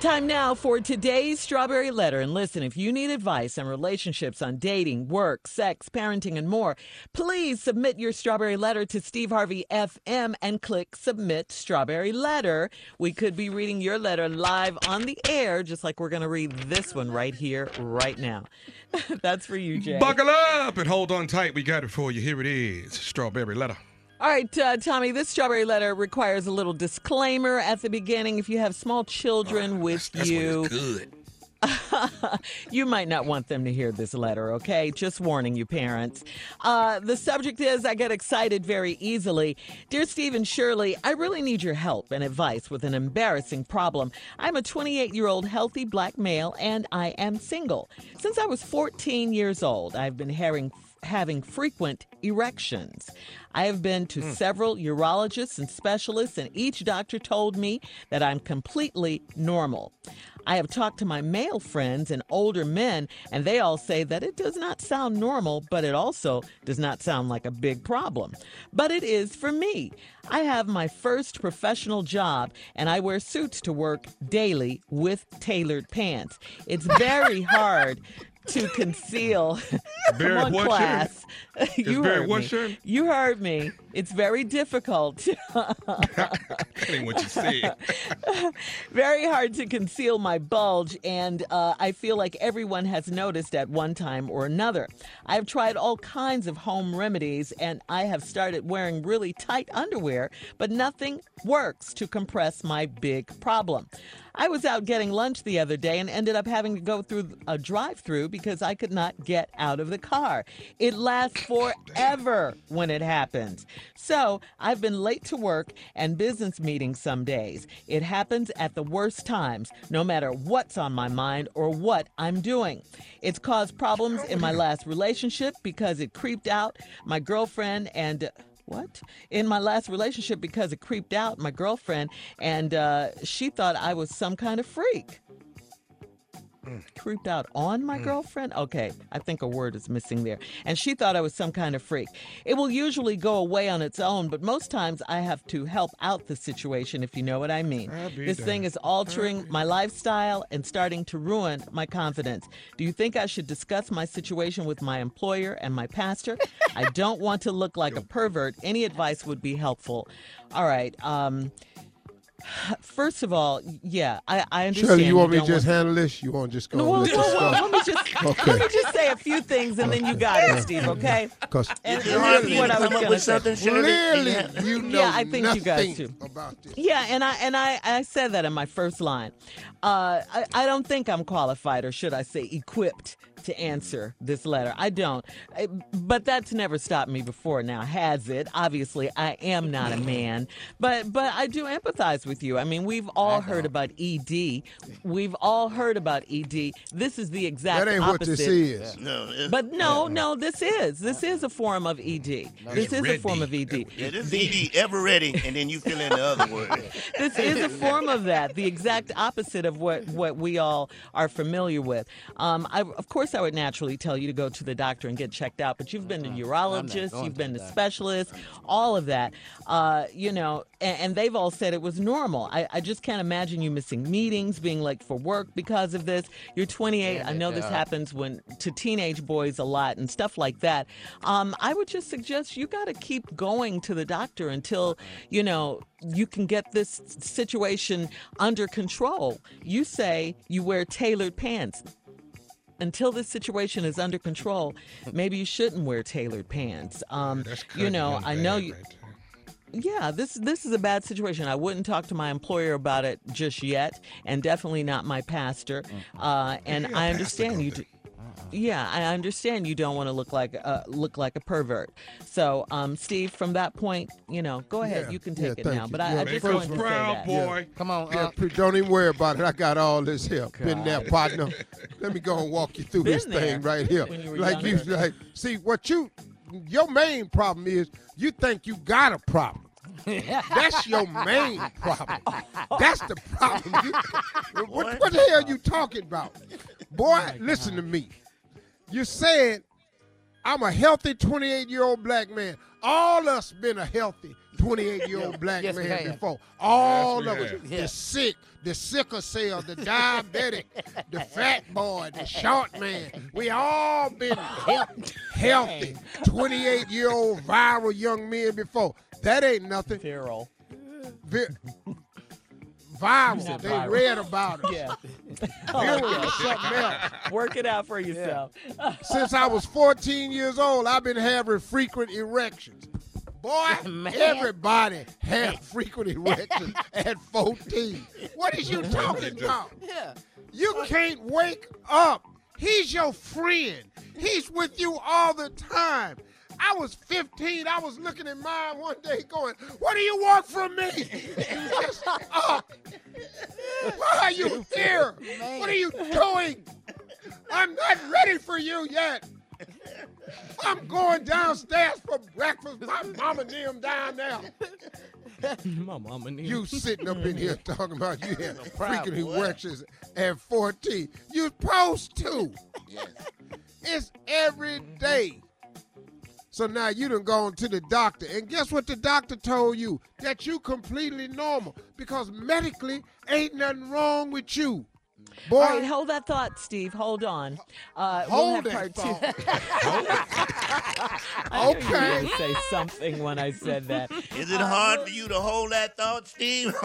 Time now for today's Strawberry Letter. And listen, if you need advice on relationships, on dating, work, sex, parenting, and more, please submit your Strawberry Letter to Steve Harvey FM and click Submit Strawberry Letter. We could be reading your letter live on the air, just like we're going to read this one right here, right now. That's for you, Jay. Buckle up and hold on tight. We got it for you. Here it is Strawberry Letter. All right, uh, Tommy, this strawberry letter requires a little disclaimer at the beginning. If you have small children with That's you, when it's good. you might not want them to hear this letter, okay? Just warning you, parents. Uh, the subject is I get excited very easily. Dear Steve and Shirley, I really need your help and advice with an embarrassing problem. I'm a 28 year old healthy black male and I am single. Since I was 14 years old, I've been having having frequent erections. I have been to hmm. several urologists and specialists, and each doctor told me that I'm completely normal. I have talked to my male friends and older men, and they all say that it does not sound normal, but it also does not sound like a big problem. But it is for me. I have my first professional job, and I wear suits to work daily with tailored pants. It's very hard to conceal. Very Come on, what, class. you heard me. You heard me. It's very difficult. What you said. very hard to conceal my bulge, and uh, I feel like everyone has noticed at one time or another. I've tried all kinds of home remedies, and I have started wearing really tight underwear, but nothing works to compress my big problem. I was out getting lunch the other day and ended up having to go through a drive through because I could not get out of the car. It lasts forever when it happens. So I've been late to work and business meetings some days. It happens at the worst times, no matter what's on my mind or what I'm doing. It's caused problems in my last relationship because it creeped out my girlfriend and what? In my last relationship because it creeped out my girlfriend and uh, she thought I was some kind of freak. Creeped out on my girlfriend? Okay, I think a word is missing there. And she thought I was some kind of freak. It will usually go away on its own, but most times I have to help out the situation, if you know what I mean. This thing is altering my lifestyle and starting to ruin my confidence. Do you think I should discuss my situation with my employer and my pastor? I don't want to look like a pervert. Any advice would be helpful. All right. Um, first of all, yeah, I, I understand. Shirley, you want me to just handle this? You want to just go no, well, let well, well, let me just Okay. let me just say a few things and then you got it, Steve. Okay. Because And for you what I was gonna say. something, Shirley. clearly Yeah. you know Yeah, I think you guys do. about this. Yeah, and I and I, I said that in my first line. Uh, I, I don't think I'm qualified, or should I say, equipped to answer this letter. I don't. I- but that's never stopped me before. Now has it? Obviously, I am not a man, but but I do empathize with you. I mean, we've all heard about ED. We've all heard about ED. This is the exact That ain't opposite. what this is. No, But no, no, this is this is a form of ED. This is a form of ED. yeah, this is ED ever ready, and then you fill in the other word. this is a form of that, the exact opposite of what, what we all are familiar with. Um, I, of course, I would naturally tell you to go to the doctor and get checked out, but you've been to urologists, you've been to specialists, all of that. Uh, you know, and, and they've all said it was normal. I, I just can't imagine you missing meetings, being late for work because of this. You're 28. I know this happens when to teenage boys a lot and stuff like that. Um, I would just suggest you got to keep going to the doctor until you know you can get this situation under control. You say you wear tailored pants. Until this situation is under control, maybe you shouldn't wear tailored pants. Um, you know, I know you. right. Yeah, this this is a bad situation. I wouldn't talk to my employer about it just yet, and definitely not my pastor. Uh, and I understand you. Do, yeah, I understand you don't want to look like uh, look like a pervert. So, um, Steve, from that point, you know, go ahead, Yeah, you can yeah, take it thank now. you. But I, Yeah, I Make just first wanted us to say proud, that. boy. Come on, Yeah, uh, pre- don't even worry about it. I got all this here. Been there, partner. Let me go and walk you through Been this there thing right here. when you were like you younger. like see what you your main problem is you think you got a problem. That's your main problem. That's the problem. You- what, what the hell you talking about? Boy, listen to me. You said I'm a healthy 28 year old black man. All us been a healthy 28 year old black Yes, man before. All Yes, of us. have. Yeah. The sick, the sickle cell, the diabetic, the fat boy, the short man. We all been healthy. 28 year old viral young men before. That ain't nothing. Viral. Vi- viral. Not They viral. read about it. Yeah. Oh, viral is something else. Work it out for yourself. Since I was 14 years old, I've been having frequent erections. Boy, Man. everybody had frequent erections at 14. What is you talking about? Yeah. You can't wake up. He's your friend. He's with you all the time. I was 15. I was looking at mine one day going, What do you want from me? You just up. Why are you here? What are you doing? I'm not ready for you yet. I'm going downstairs for breakfast. My mama and them down there. My mama knew. You sitting up in here talking about you had proud freaking boy. erections at 14. You supposed to. Yes. It's every day. So now you done gone to the doctor, and guess what the doctor told you? That you completely normal because medically ain't nothing wrong with you. Boy, All right, hold that thought, Steve. Hold on. Uh, hold we'll have that part two. thought. I you Okay. say something when I said that. Is it hard for you to hold that thought, Steve?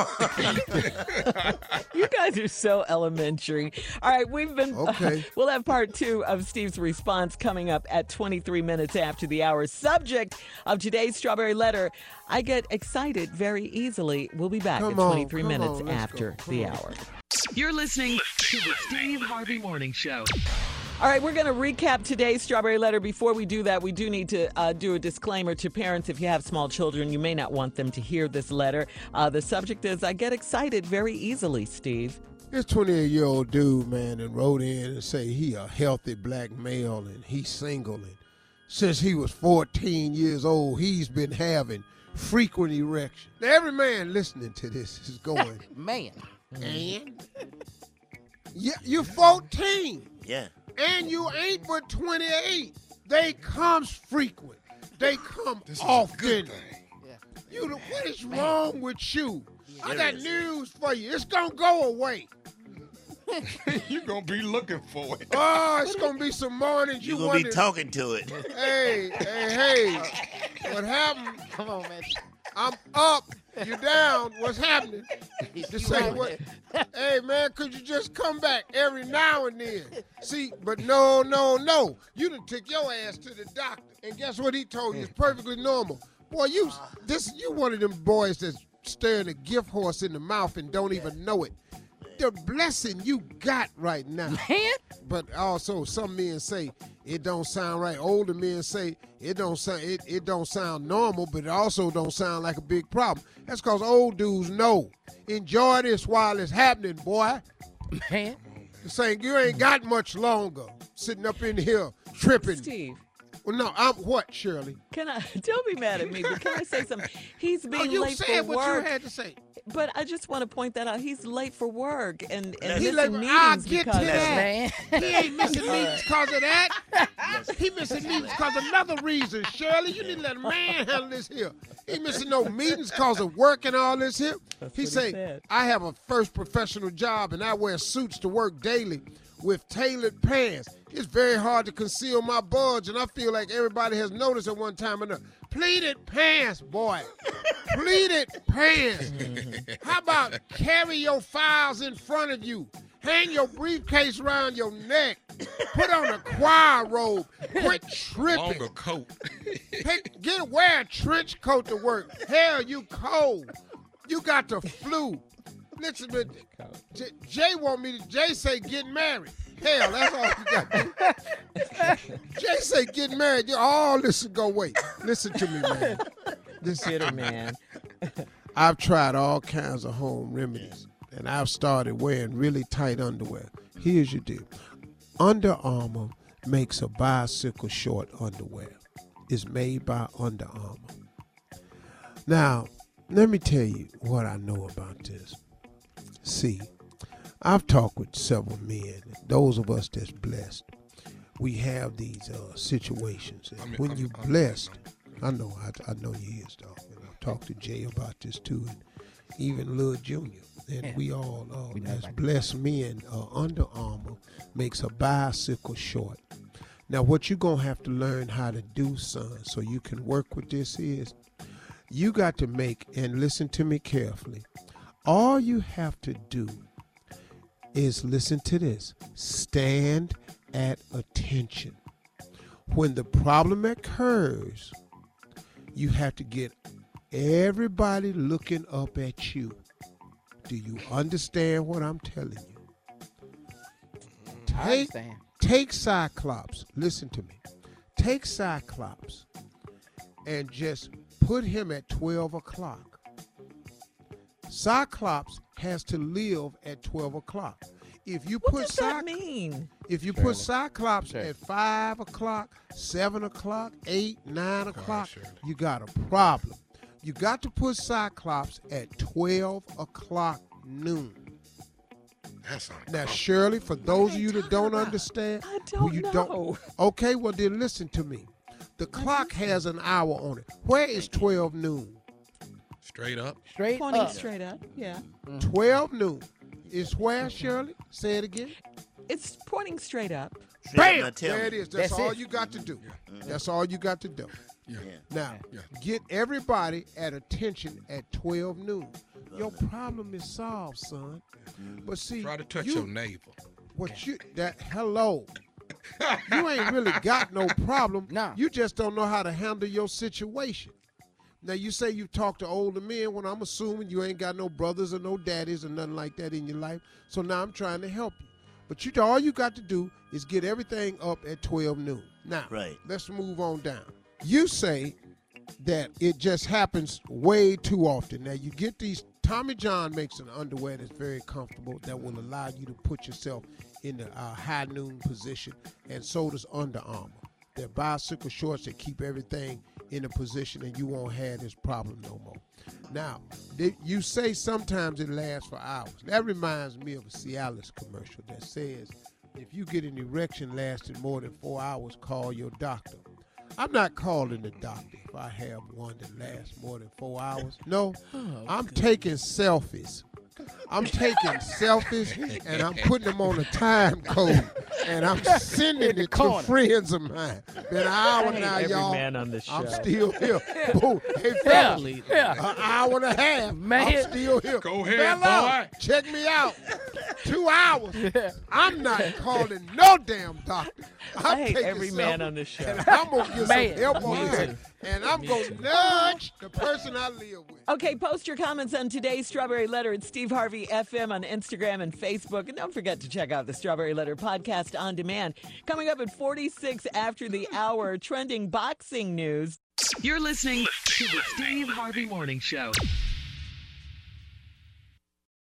You guys are so elementary. All right, we've been. Okay. we'll have part two of Steve's response coming up at 23 minutes after the hour. Subject of today's Strawberry Letter I get excited very easily. We'll be back Come at 23 come minutes on, let's after go. the Come on. hour. You're listening to the Steve Harvey Morning Show. All right, we're going to recap today's Strawberry Letter. Before we do that, we do need to uh, do a disclaimer to parents. If you have small children, you may not want them to hear this letter. Uh, the subject is I get excited very easily, Steve. This 28 year old dude, man, and wrote in and say he a healthy black male and he's single and since he was 14 years old, he's been having frequent erections. Now, every man listening to this is going, Man. Mm-hmm. and yeah, you 14 yeah. and you ain't but 28. They comes frequent. They come This is often. good thing. You, the- what is wrong with you? I got Serious. news for you. It's gonna go away. You're going to be looking for it. Oh, it's gonna be some mornings you You're going to be talking to it. hey, hey, hey! What happened? Come on, man. I'm up. You down? What's happening? Just say what? Hey, man, could you just come back every now and then? See, but no, no, no. You done took your ass to the doctor, and guess what he told you? It's mm. perfectly normal. Boy, you uh. this you one of them boys that's staring a gift horse in the mouth and don't even know it. The blessing you got right now. Man. But also, some men say it don't sound right. Older men say it don't sound it, it don't sound normal, but it also don't sound like a big problem. That's cause old dudes know. Enjoy this while it's happening, boy. Man. Saying you ain't got much longer. Sitting up in here tripping. Steve, Well, no, I'm what, Shirley? can I? Don't be mad at me, but can I say something? He's being Oh, being you late said what you had to say. But I just want to point that out. He's late for work and, and He missing late- meetings I'll get to because of that. Man. He ain't missing meetings because of that. He missing meetings because another reason, Shirley. You need to let a man handle this here. He missing no meetings because of work and all this here. That's he what he say. I have a first professional job and I wear suits to work daily with tailored pants. It's very hard to conceal my bulge, and I feel like everybody has noticed at one time or another. Pleated pants, boy. Pleated pants. How about carry your files in front of you? Hang your briefcase around your neck. Put on a choir robe. Quit tripping. Longer coat. Pick, get wear a trench coat to work. Hell, you cold. You got the flu. Listen, but J- Jay want me to. Jay say get married. Hell, that's all you got. Jay say get married. You all listen. Go wait. Listen to me, man. Listen. Get her, man. I've tried all kinds of home remedies, and I've started wearing really tight underwear. Here's your deal: Under Armour makes a bicycle short underwear. It's made by Under Armour. Now, let me tell you what I know about this. See, I've talked with several men. Those of us that's blessed, we have these uh, situations. And I'm- when I'm- you I'm- blessed, I know, I, I know you is, dog. You know. talked to Jay about this too, and even Lil Junior. And Yeah. we all, uh, We know as about blessed men, uh, Under Armour makes a bicycle short. Now, what you're gonna have to learn how to do, son, so you can work with this is, you got to make and listen to me carefully. All you have to do is listen to this. Stand at attention. When the problem occurs, you have to get everybody looking up at you. Do you understand what I'm telling you? Mm, I Take take Cyclops. Listen to me. Take Cyclops and just put him at 12 o'clock. Cyclops has to live at 12 o'clock. If you What put does that mean? if you put Cyclops Shirley. at five o'clock, seven o'clock, eight, nine o'clock, Shirley. you got a problem. You got to put Cyclops at 12 o'clock noon. That's Now. Shirley, for those of you you that don't about? understand, I who don't you know. don't, okay, well then listen to me. The clock has an hour on it. Where is 12 noon? Straight up. Straight up. Pointing up. straight up. Yeah. Mm. 12 noon is where, Shirley? Say it again. It's pointing straight up. Bam! Now tell There it me. is. That's, That's all it. you got to do. Mm-hmm. That's all you got to do. Yeah. Yeah. Now, Yeah. get everybody at attention at 12 noon. Your problem is solved, son. Mm-hmm. But see, Try to touch you, your navel. what you that hello. you ain't really got no problem. Nah. You just don't know how to handle your situation. Now you say you talk to older men when I'm assuming you ain't got no brothers or no daddies or nothing like that in your life. So now I'm trying to help you. But you all you got to do is get everything up at 12 noon. Now, Right. let's move on down. You say that it just happens way too often. Now you get these Tommy John makes an underwear that's very comfortable that will allow you to put yourself in the uh, high noon position, and so does Under Armour. They're bicycle shorts that keep everything in a position, and you won't have this problem no more. Now, you say sometimes it lasts for hours. That reminds me of a Cialis commercial that says, if you get an erection lasting more than four hours, call your doctor. I'm not calling the doctor if I have one that lasts more than four hours. No, oh, I'm taking selfies. I'm taking selfies and I'm putting them on a time code and I'm sending it to friends of mine. Been an hour I hate now, every y'all. man on this I'm still here. Boom. Hey, Yeah. fellas, Yeah. an hour and a half. Man. I'm still here. Go ahead, Fella, boy. Check me out. Two hours. I'm not calling no damn doctor. I'm I hate every man on this show. And I'm gonna get Man. some help on Me And I'm gonna nudge the person I live with. Okay, post your comments on today's Strawberry Letter at Steve Harvey FM on Instagram and Facebook. And don't forget to check out the Strawberry Letter podcast on demand. Coming up at 46 after the hour, trending boxing news. You're listening to the Steve Harvey Morning Show.